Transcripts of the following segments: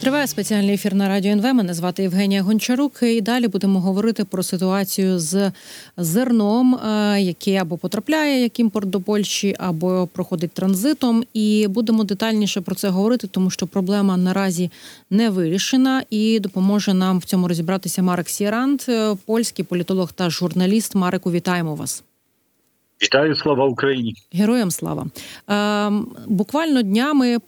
Триває спеціальний ефір на радіо НВ. Мене звати Євгенія Гончарук. І далі будемо говорити про ситуацію з зерном, е, яке або потрапляє як імпорт до Польщі, або проходить транзитом. І будемо детальніше про це говорити, тому що проблема наразі не вирішена. І допоможе нам в цьому розібратися Марек Сірант, е, польський політолог та журналіст. Мареку, вітаємо вас. Вітаю, слава Україні, героям слава. Е, буквально днями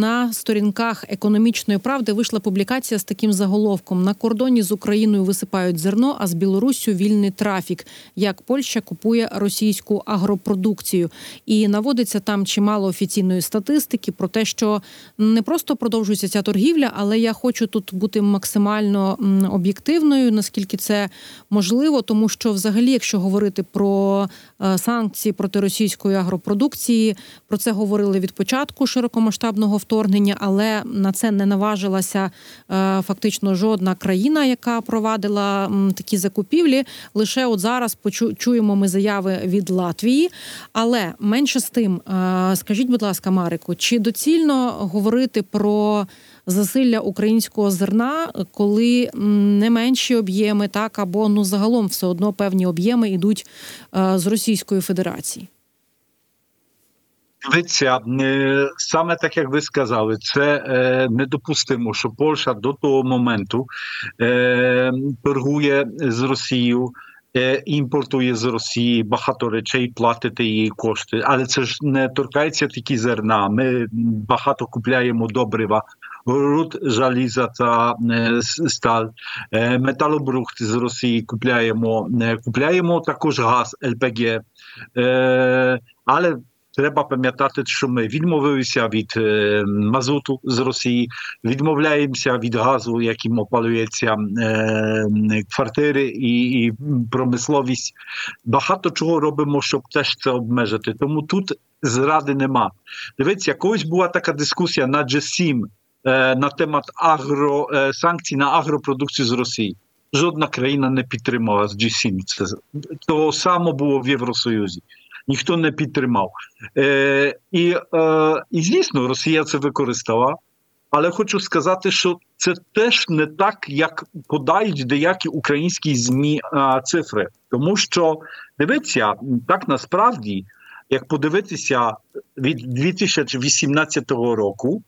на сторінках економічної правди вийшла публікація з таким заголовком: на кордоні з Україною висипають зерно, а з Білоруссю вільний трафік. Як Польща купує російську агропродукцію, і наводиться там чимало офіційної статистики про те, що не просто продовжується ця торгівля, але я хочу тут бути максимально об'єктивною, наскільки це можливо, тому що, взагалі, якщо говорити про е, санкції проти російської агропродукції. Про це говорили від початку широкомасштабного вторгнення, але на це не наважилася е, фактично жодна країна, яка провадила такі закупівлі. Лише от зараз почуємо ми заяви від Латвії. Але менше з тим, е, скажіть, будь ласка, Марику, чи доцільно говорити про засилля українського зерна, коли не менші об'єми, так або ну загалом все одно певні об'єми йдуть е, з Російської Федерації. Дивіться, е, саме так як ви сказали, це е, недопустимо, що Польща до того моменту е, торгує з Росією, е, імпортує з Росії багато речей, платити її кошти. Але це ж не торкається тільки зерна. Ми багато купляємо добрива руд заліза та сталь, металобрухт з Росії купляємо, купляємо також газ ЛПГ, але Треба пам'ятати, що ми відмовилися від мазуту з Росії, відмовляємося від газу, яким опалюється квартири і, і промисловість. Багато чого робимо, щоб теж це обмежити. Тому тут зради нема. Дивіться, колись була така дискусія на G7 на temat agro, sankcji na agroprodukcję z Rosji. Жодна країна не підтримала з G7. Це того само було в Євросоюзі. Ніхто не підтримав. Е, І, е, і звісно, Росія це використала. Але хочу сказати, що це теж не так, як подають деякі українські змі а, цифри, тому що дивіться, так насправді, як подивитися від 2018 року,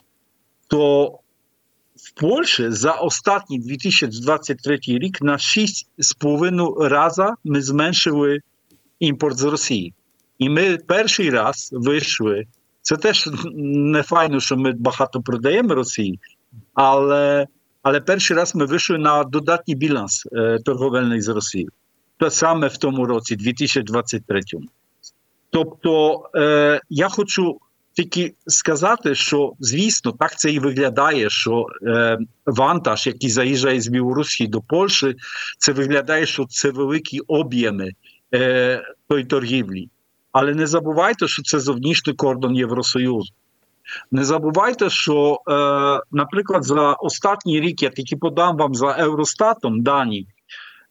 то в Польщі за останній 2023 рік на 6,5 рази ми зменшили імпорт з Росії. І ми перший раз вийшли. Це теж не файно, що ми багато продаємо Росії, але але перший раз ми вийшли на додатній біланс е, торговельний з Росією. Те саме в тому році, 2023. Тобто е, я хочу тільки сказати, що звісно, так це і виглядає, що е, вантаж, який заїжджає з Білорусі до Польщі, це виглядає, що це великі об'єми е, тої торгівлі. Але не забувайте, що це зовнішній кордон Євросоюзу. Не забувайте, що, е, наприклад, за останній рік, я тільки подам вам за Евростатом дані,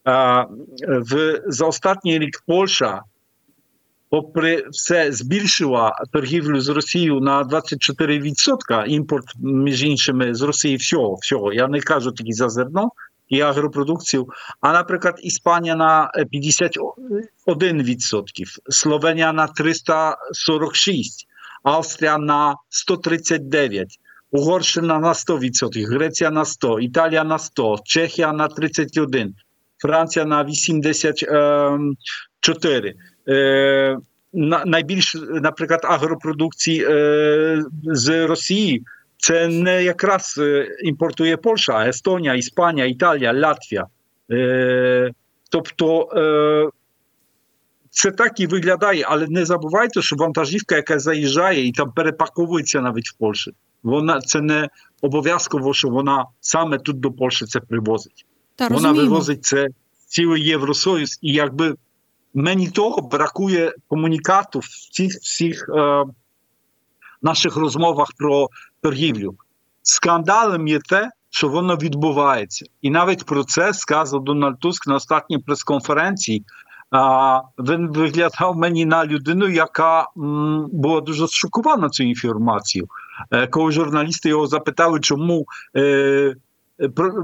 е, в, за останній рік Польща попри все збільшила торгівлю з Росією на 24%, імпорт, між іншими, з Росії всього. всього. Я не кажу тільки за зерно і агропродукцію. А, наприклад, Іспанія на 51%, Словенія на 346%, Австрія на 139%. Угорщина на 100%, Греція на 100%, Італія на 100%, Чехія на 31%, Франція на 84%. Е, найбільш, наприклад, агропродукції е, з Росії це не якраз імпортує Польща, Естонія, Іспанія, Італія, Латвія. Е, тобто це так і виглядає, але не забувайте, що вантажівка, яка заїжджає і там перепаковується навіть в Польщі, вона це не обов'язково, що вона саме тут до Польщі це привозить. Та, вона вивозить це цілий Євросоюз, і якби мені того бракує комунікату в цих всіх е, наших розмовах про торгівлю. Скандалом є те, що воно відбувається. І навіть про це сказав Дональд Туск на останній прес-конференції. А, Він виглядав мені на людину, яка м, була дуже шокована цією інформацією. Е, Коли журналісти його запитали, чому е,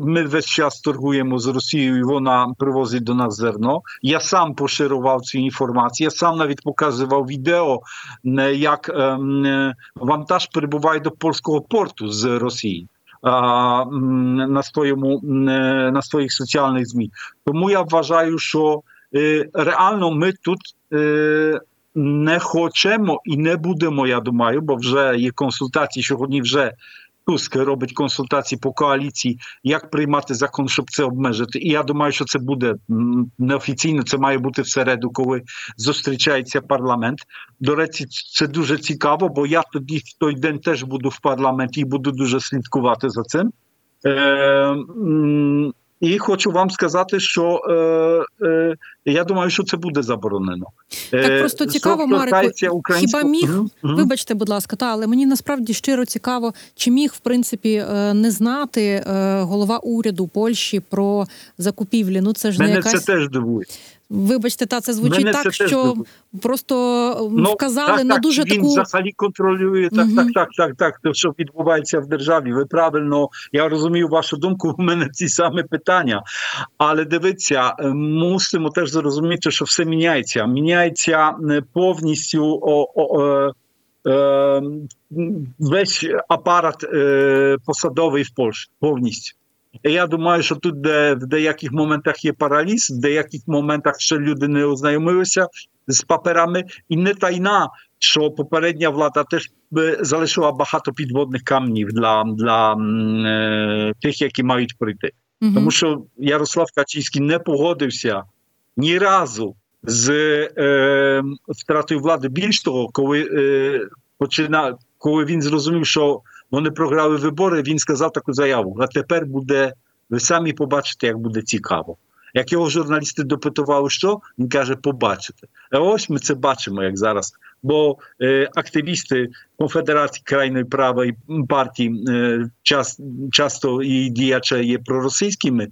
ми весь час торгуємо з Росією, і вона привозить до нас зерно. Я сам поширював цю інформацію. Я сам навіть показував відео, е, як ем, е, вантаж перебуває до польського порту з Росії. На своєму е, на своїх соціальних змі. Тому я вважаю, що е, реально ми тут е, не хочемо і не будемо. Я думаю, бо вже є консультації. Сьогодні вже Туск робить консультації по коаліції, як приймати закон, щоб це обмежити. І я думаю, що це буде неофіційно. Це має бути всереду, коли зустрічається парламент. До речі, це дуже цікаво, бо я тоді в той день теж буду в парламенті і буду дуже слідкувати за цим. Е, і хочу вам сказати, що е, е, я думаю, що це буде заборонено. Так просто цікаво, Марику, хіба міг, Mm-hmm. Вибачте, будь ласка, та але мені насправді щиро цікаво, чи міг в принципі е, не знати е, голова уряду Польщі про закупівлі. Ну це ж не Мене якась це теж дивує. Вибачте, та це звучить Мене так, це що просто Ну, вказали так, на так, дуже він таку. взагалі контролює так, Мгм. так, так, так, так. То, що відбувається в державі. Ви правильно, я розумію вашу думку. У мене ці самі питання. Але дивіться, е, мусимо теж зрозуміти, що все міняється. Міняється е, повністю о, о, е, е, весь апарат посадовий в Польщі. Повністю. Я думаю, що тут де, в деяких моментах є параліз, в деяких моментах ще люди не ознайомилися з паперами, і не тайна, що попередня влада теж би залишила багато підводних камнів для, для е, тих, які мають прийти. Мгм. Тому що Ярослав Качинський не погодився ні разу з е, втратою влади. Більш того, коли е, почина, коли він зрозумів, що вони програли вибори, він сказав таку заяву: а тепер буде, ви самі побачите, як буде цікаво. Як його журналісти допитували, що він каже, побачите. А ось ми це бачимо, як зараз. Бо е, активісти Конфедерації крайної правої партії е, час, часто і діячі є проросійськими,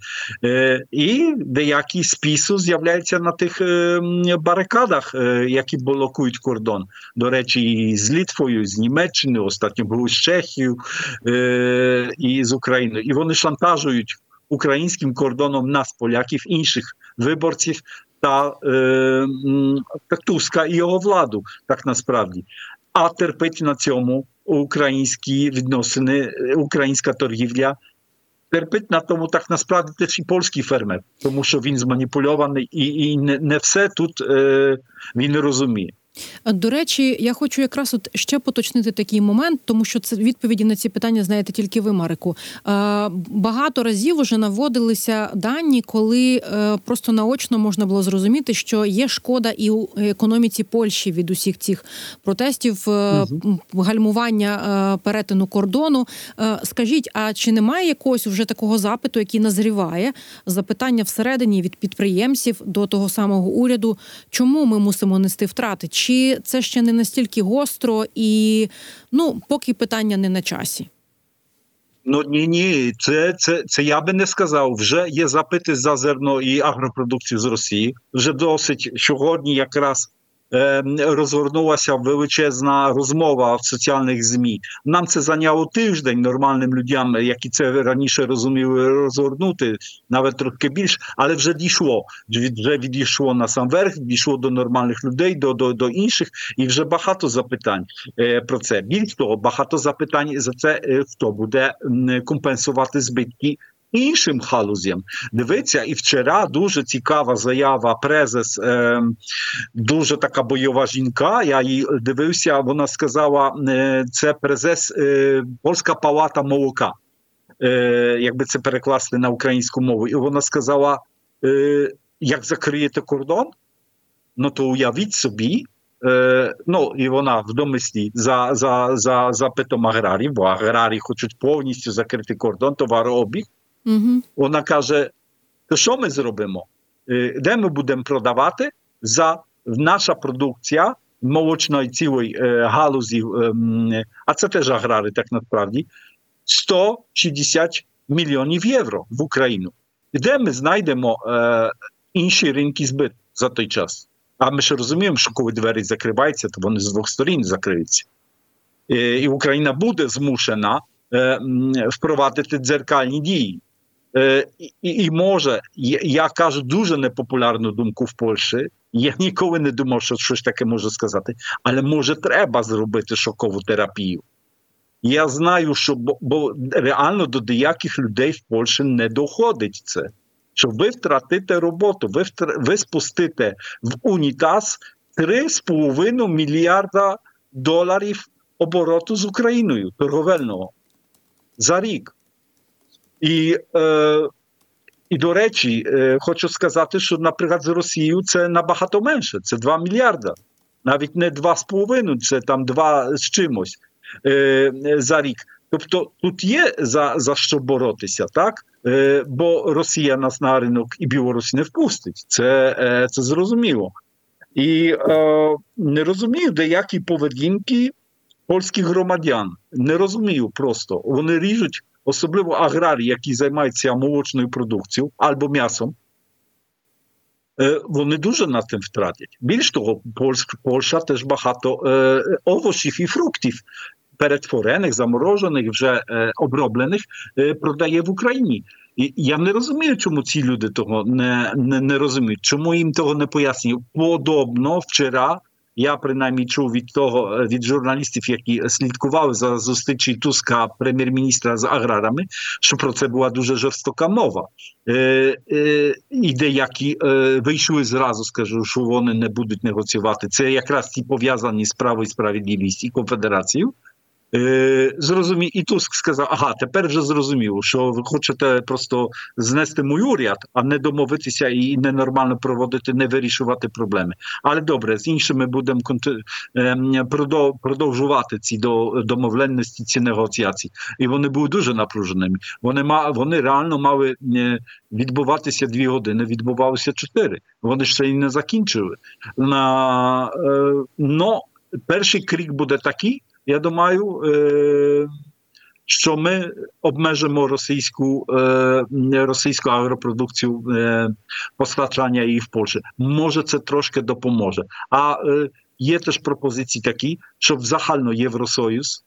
і деякі з ПІСу з'являються на тих барикадах, які блокують кордон. До речі, і з Літвою, з Німеччиною, ostatnio були з Чехією і з Україною. І вони шантажують українським кордоном нас, поляків, інших виборців та, е, та Туска і його владу, так насправді. А терпить на цьому українські відносини, українська торгівля. Терпить на тому так насправді теж і польський фермер, тому що він зманіпульований і, і не, не все тут е, він розуміє. До речі, я хочу якраз от ще поточнити такий момент, тому що це відповіді на ці питання знаєте тільки ви, Марику. Е, Багато разів уже наводилися дані, коли е, просто наочно можна було зрозуміти, що є шкода і у економіці Польщі від усіх цих протестів, е, гальмування е, перетину кордону. Е, Скажіть, а чи немає якогось вже такого запиту, який назріває запитання всередині від підприємців до того самого уряду, чому ми мусимо нести втрати? Чи це ще не настільки гостро і ну поки питання не на часі? Ну ні, ні, це, це, це я би не сказав. Вже є запити за зерно і агропродукцію з Росії. Вже досить сьогодні якраз е, розгорнулася величезна розмова в соціальних змі. Нам це зайняло тиждень нормальним людям, які це раніше розуміли розгорнути, навіть трохи більше, але вже дійшло. Від- Вже відійшло на сам верх, дійшло до нормальних людей, до, до, до інших, і вже багато запитань е, про це. Більш того, багато запитань за це, е, хто буде м, компенсувати збитки. Іншим галузям дивиться, і вчора дуже цікава заява презес, е, дуже така бойова жінка. Я її дивився. Вона сказала: е, це презес е, Польська палата молока, е, якби це перекласти на українську мову. І вона сказала: е, як закриєте кордон, ну то уявіть собі. Е, ну, і вона в домислі за, за, за запитом аграрів, бо аграрії хочуть повністю закрити кордон, товарообіг. Угу. Вона каже: то що ми зробимо? Де ми будемо продавати за наша продукція молочної цілої галузі, а це теж аграри, так насправді, 160 мільйонів євро в Україну. Де ми знайдемо інші ринки збиту за той час? А ми ж розуміємо, що коли двері закриваються, то вони з двох сторін закриються. І Україна буде змушена впровадити дзеркальні дії. Е, І, і може, я, кажу дуже непопулярну думку в Польщі. Я ніколи не думав, що щось таке можу сказати, але може треба зробити шокову терапію. Я знаю, що бо, бо реально до деяких людей в Польщі не доходить це. Що ви втратите роботу, ви, втр... ви спустите в унітаз 3,5 мільярда доларів обороту з Україною торговельного за рік. І, е, і до речі, е, хочу сказати, що, наприклад, з Росією це набагато менше. Це 2 мільярда. Навіть не 2,5, це там 2 з чимось е, за рік. Тобто тут є за, за що боротися, так? Е, бо Росія нас на ринок і Білорусь не впустить. Це, е, це зрозуміло. І е, не розумію деякі поведінки польських громадян. Не розумію просто. Вони ріжуть, особливо аграрії, які займаються молочною продукцією або м'ясом. Е, Вони дуже на тим втратять. Більш того, Польща, Польща теж багато е, овочів і фруктів перетворених, заморожених, вже е, оброблених, е, продає в Україні. І я не розумію, чому ці люди того не, не, не розуміють, чому їм того не пояснюють. Подобно вчора. Я принаймні чув від того від журналістів, які слідкували за зустрічі Туска, прем'єр-міністра з аграрами, що про це була дуже жорстока мова. Е, е, і деякі е, вийшли зразу, скажу, що вони не будуть негоціювати. Це якраз ті пов'язані з право і справедливість і конфедерацією. Е, і Туск сказав: ага, тепер вже зрозуміло, що ви хочете просто знести мій уряд, а не домовитися і ненормально проводити, не вирішувати проблеми. Але добре, з іншими будемо продовжувати ці домовленості, ці негоціації. І вони були дуже напруженими. Вони ма... вони реально мали відбуватися дві години, відбувалося чотири. Вони ще й не закінчили. На, но перший крік буде такий. Я думаю, що ми обмежимо російську російську агропродукцію постачання її в Польщі. Може, це трошки допоможе. А є теж пропозиції такі, щоб загально Євросоюз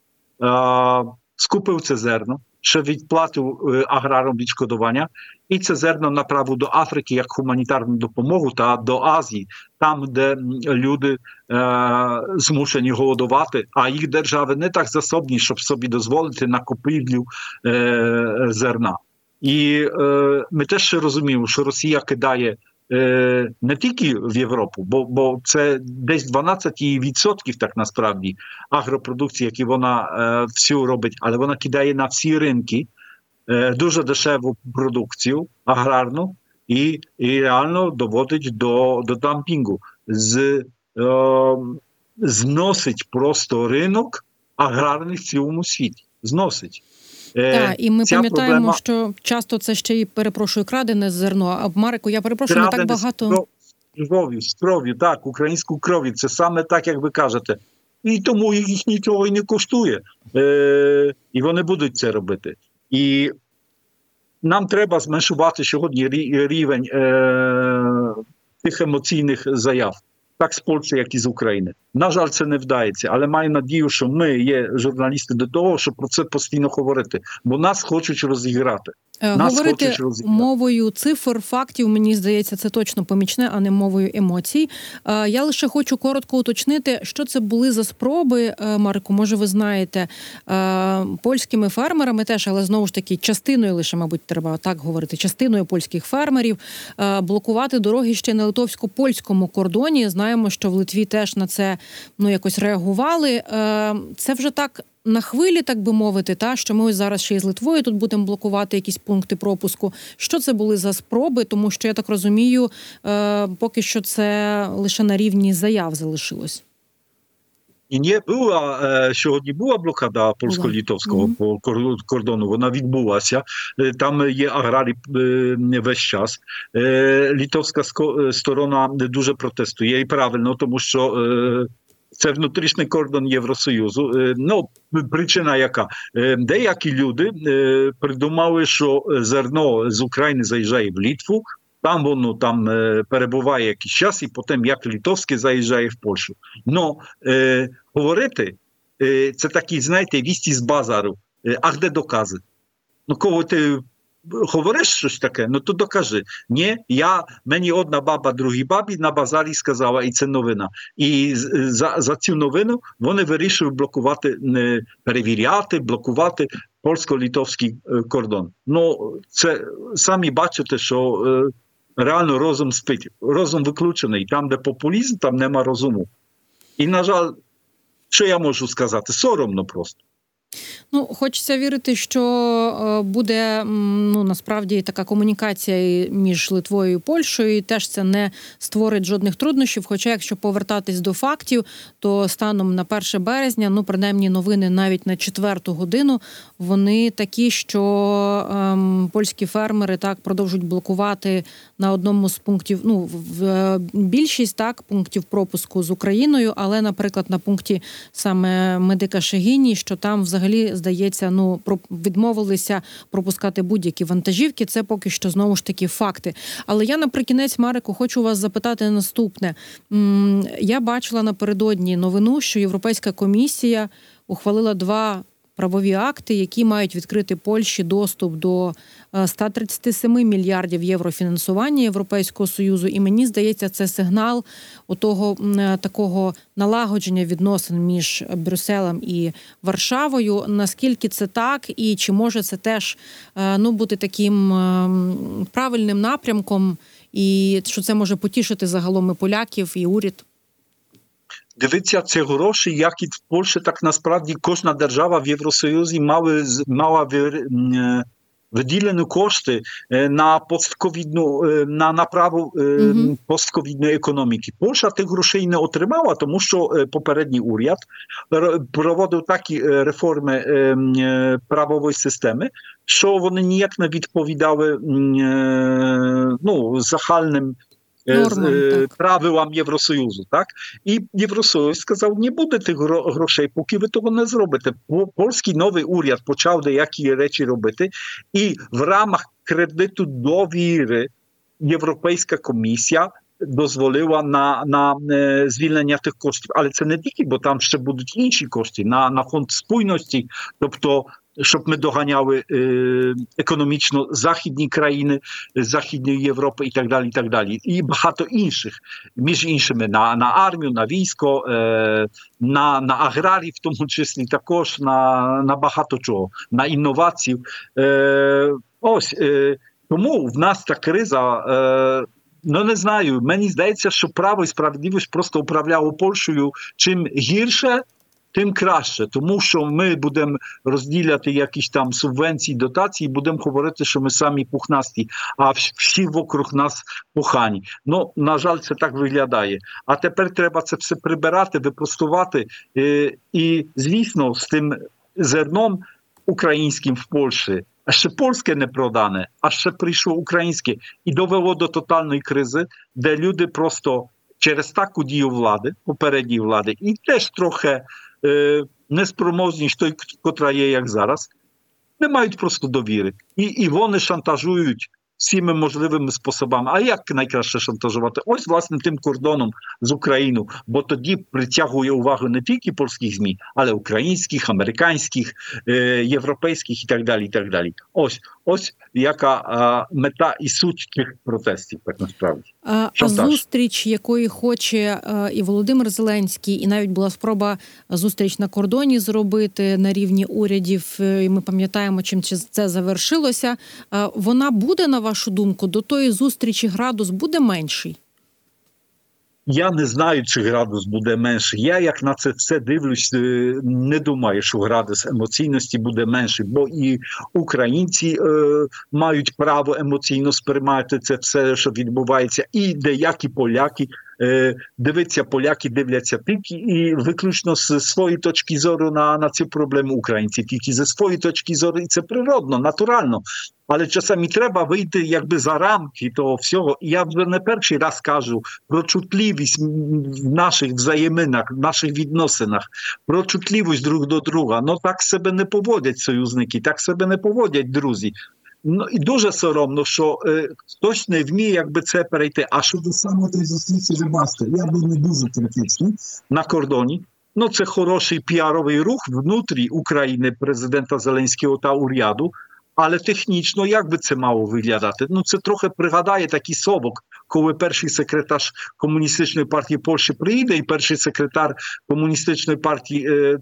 скупив це зерно, ще відплатив аграрам відшкодування, і це зерно направив до Африки як гуманітарну допомогу та до Азії, там, де люди е, змушені голодувати, а їх держави не так засобні, щоб собі дозволити на купівлю е, зерна. І е, ми теж розуміємо, що Росія кидає е, не тільки в Європу, бо бо це десь 12% так насправді агропродукції, які вона е, всю робить, але вона кидає на всі ринки е, дуже дешеву продукцію аграрну. І і реально доводить до до дампінгу, з, е, зносить просто ринок аграрний в цілому світі. Зносить. Так, і ми пам'ятаємо, проблема... що часто це ще й перепрошую крадене зерно. А Марику я перепрошую не так багато кров'ю, з кров'ю, так, українську кров'ю. Це саме так, як ви кажете. І тому їх нічого і не коштує. Е, І вони будуть це робити. І нам треба зменшувати сьогодні рівень е, тих емоційних заяв, так з Польщі, як і з України. На жаль, це не вдається, але маю надію, що ми є журналісти до того, щоб про це постійно говорити, бо нас хочуть розіграти. Нас Говорити мовою цифр, фактів, мені здається, це точно помічне, а не мовою емоцій. Я лише хочу коротко уточнити, що це були за спроби, Марку. Може, ви знаєте, польськими фермерами теж, але знову ж таки, частиною лише, мабуть, треба так говорити, частиною польських фермерів блокувати дороги ще на литовсько-польському кордоні. Знаємо, що в Литві теж на це ну якось реагували. Це вже так на хвилі, так би мовити, та що ми ось зараз ще із Литвою тут будемо блокувати якісь пункти пропуску. Що це були за спроби? Тому що я так розумію, е, поки що це лише на рівні заяв залишилось. І не була сьогодні була блокада польсько-літовського mm -hmm. кордону. Вона відбулася. Там є аграрі весь час. Літовська сторона дуже протестує і правильно, тому що це внутрішній кордон Євросоюзу. Ну, причина яка? Деякі люди придумали, що зерно з України заїжджає в Літву, там воно там перебуває якийсь час, і потім як літовське заїжджає в Польщу. Ну, говорити е, це такі, знаєте, вісті з базару. Е, А де докази? Ну, кого ти говориш щось таке, ну то докажи. Ні, я, мені одна баба другій бабі на базарі сказала, і це новина. І за, за цю новину вони вирішили блокувати, не перевіряти, блокувати польсько-литовський е, кордон. Ну, це самі бачите, що е, реально розум спить. Розум виключений. Там, де популізм, там нема розуму. І, на жаль, що я можу сказати? Соромно просто. Ну, хочеться вірити, що е, буде ну насправді така комунікація між Литвою і Польщею, і теж це не створить жодних труднощів. Хоча, якщо повертатись до фактів, то станом на 1 березня, ну принаймні новини навіть на четверту годину, вони такі, що ем, польські фермери так продовжують блокувати на одному з пунктів. Ну в- е, більшість так пунктів пропуску з Україною, але, наприклад, на пункті саме медика Шегіні, що там взагалі здається, ну відмовилися пропускати будь-які вантажівки. Це поки що знову ж таки факти. Але я наприкінець, Марику, хочу вас запитати наступне. Я бачила напередодні новину, що Європейська комісія ухвалила два. Правові акти, які мають відкрити Польщі доступ до е, 137 мільярдів євро фінансування Європейського союзу, і мені здається, це сигнал отого м, е, такого налагодження відносин між Брюсселем і Варшавою. Наскільки це так, і чи може це теж е, ну бути таким ем, правильним напрямком, і що це може потішити загалом і поляків, і уряд? Дивіться, це гроші, як і в Польщі, так насправді кожна держава в Євросоюзі мала, з- мала вир- м, е, виділені кошти е, на постковідну, е, на направу е, Мгм. постковідної економіки. Польща тих грошей не отримала, тому що е, попередній уряд р- проводив такі е, реформи е, м, е, правової системи, що вони ніяк не відповідали м, е, ну, загальним е, з- е, так. правилам Євросоюзу, так? І Євросоюз сказав, не буде тих грошей, поки ви того не зробите. Польський новий уряд почав деякі речі робити, і в рамах кредиту довіри Європейська комісія дозволила на, на е, звільнення тих коштів. Але це не тільки, бо там ще будуть інші кошти на, на фонд спójності, тобто щоб ми доганяли е, економічно західні країни з Західної Європи і так далі, і так далі. І багато інших, між іншими на, на армію, на військо, е, на, на аграрії, в тому числі також на, на багато чого, на інновацію. Е, ось е, тому в нас та криза. Е, Ну, не знаю. Мені здається, що право і справедливість просто управляло Польщею чим гірше, тим краще. Тому що ми будемо розділяти якісь там субвенції, дотації, будемо говорити, що ми самі пухнасті, а всі вокруг нас пухані. Ну, на жаль, це так виглядає. А тепер треба це все прибирати, випростувати. Е, і, звісно, з тим зерном українським в Польщі. А ще польське не продане, а ще прийшло українське і довело до тотальної кризи, де люди просто через таку дію влади, попередньої влади, і теж трохи неспроможність той, котра є як зараз, не мають просто довіри. І, і вони шантажують всіми можливими способами. А як найкраще шантажувати? Ось власне тим кордоном з Україною, бо тоді притягує увагу не тільки польських ЗМІ, але українських, американських, е, європейських і так далі. і так далі. Ось, ось яка а, мета і суть цих протестів, так насправді. А, а зустріч, якої хоче і Володимир Зеленський, і навіть була спроба зустріч на кордоні зробити на рівні урядів. е, І ми пам'ятаємо, чим чи це завершилося. Вона буде, на вашу думку, до тої зустрічі градус буде менший. Я не знаю, чи градус буде менше. Я як на це все дивлюсь, е, не думаю, що градус емоційності буде менший, бо і українці е, мають право емоційно сприймати це все, що відбувається, і деякі поляки. Е, дивиться, поляки дивляться тільки і виключно з своєї точки зору на, на цю проблему українці, тільки зі своєї точки зору, і це природно, натурально. Але часами треба вийти якби за рамки того всього. І я вже не перший раз кажу про чутливість в наших взаєминах, в наших відносинах, про чутливість друг до друга. Ну так себе не поводять союзники, так себе не поводять друзі. Ну і дуже соромно, що е, хтось не вміє якби це перейти. А щодо саме тієї зустрічі, ви бачите, я був не дуже критичний на кордоні. Ну, це хороший піаровий рух внутрі України президента Зеленського та уряду. Але технічно як би це мало виглядати? Ну це трохи пригадає такий совок, коли перший секретар комуністичної партії Польщі приїде, і перший секретар комуністичної партії е,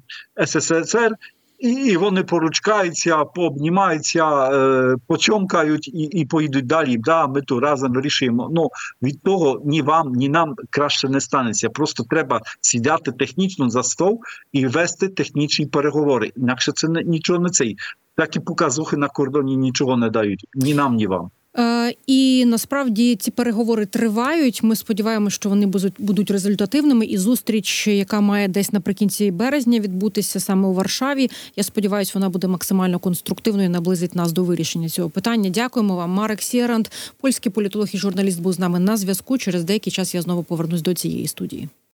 СССР, і, і вони поручкаються, пообнімаються, е, почомкають і, і поїдуть далі. Да, ми тут разом вирішуємо. Ну від того ні вам, ні нам краще не станеться. Просто треба сідати технічно за стол і вести технічні переговори. Інакше це не нічого не цей. Такі показухи на кордоні нічого не дають ні нам, ні вам. Е, І насправді ці переговори тривають. Ми сподіваємося, що вони будуть- результативними. І зустріч, яка має десь наприкінці березня відбутися саме у Варшаві. Я сподіваюся, вона буде максимально конструктивною і наблизить нас до вирішення цього питання. Дякуємо вам, Марек Сєрант, польський політолог і журналіст, був з нами на зв'язку. Через деякий час я знову повернусь до цієї студії.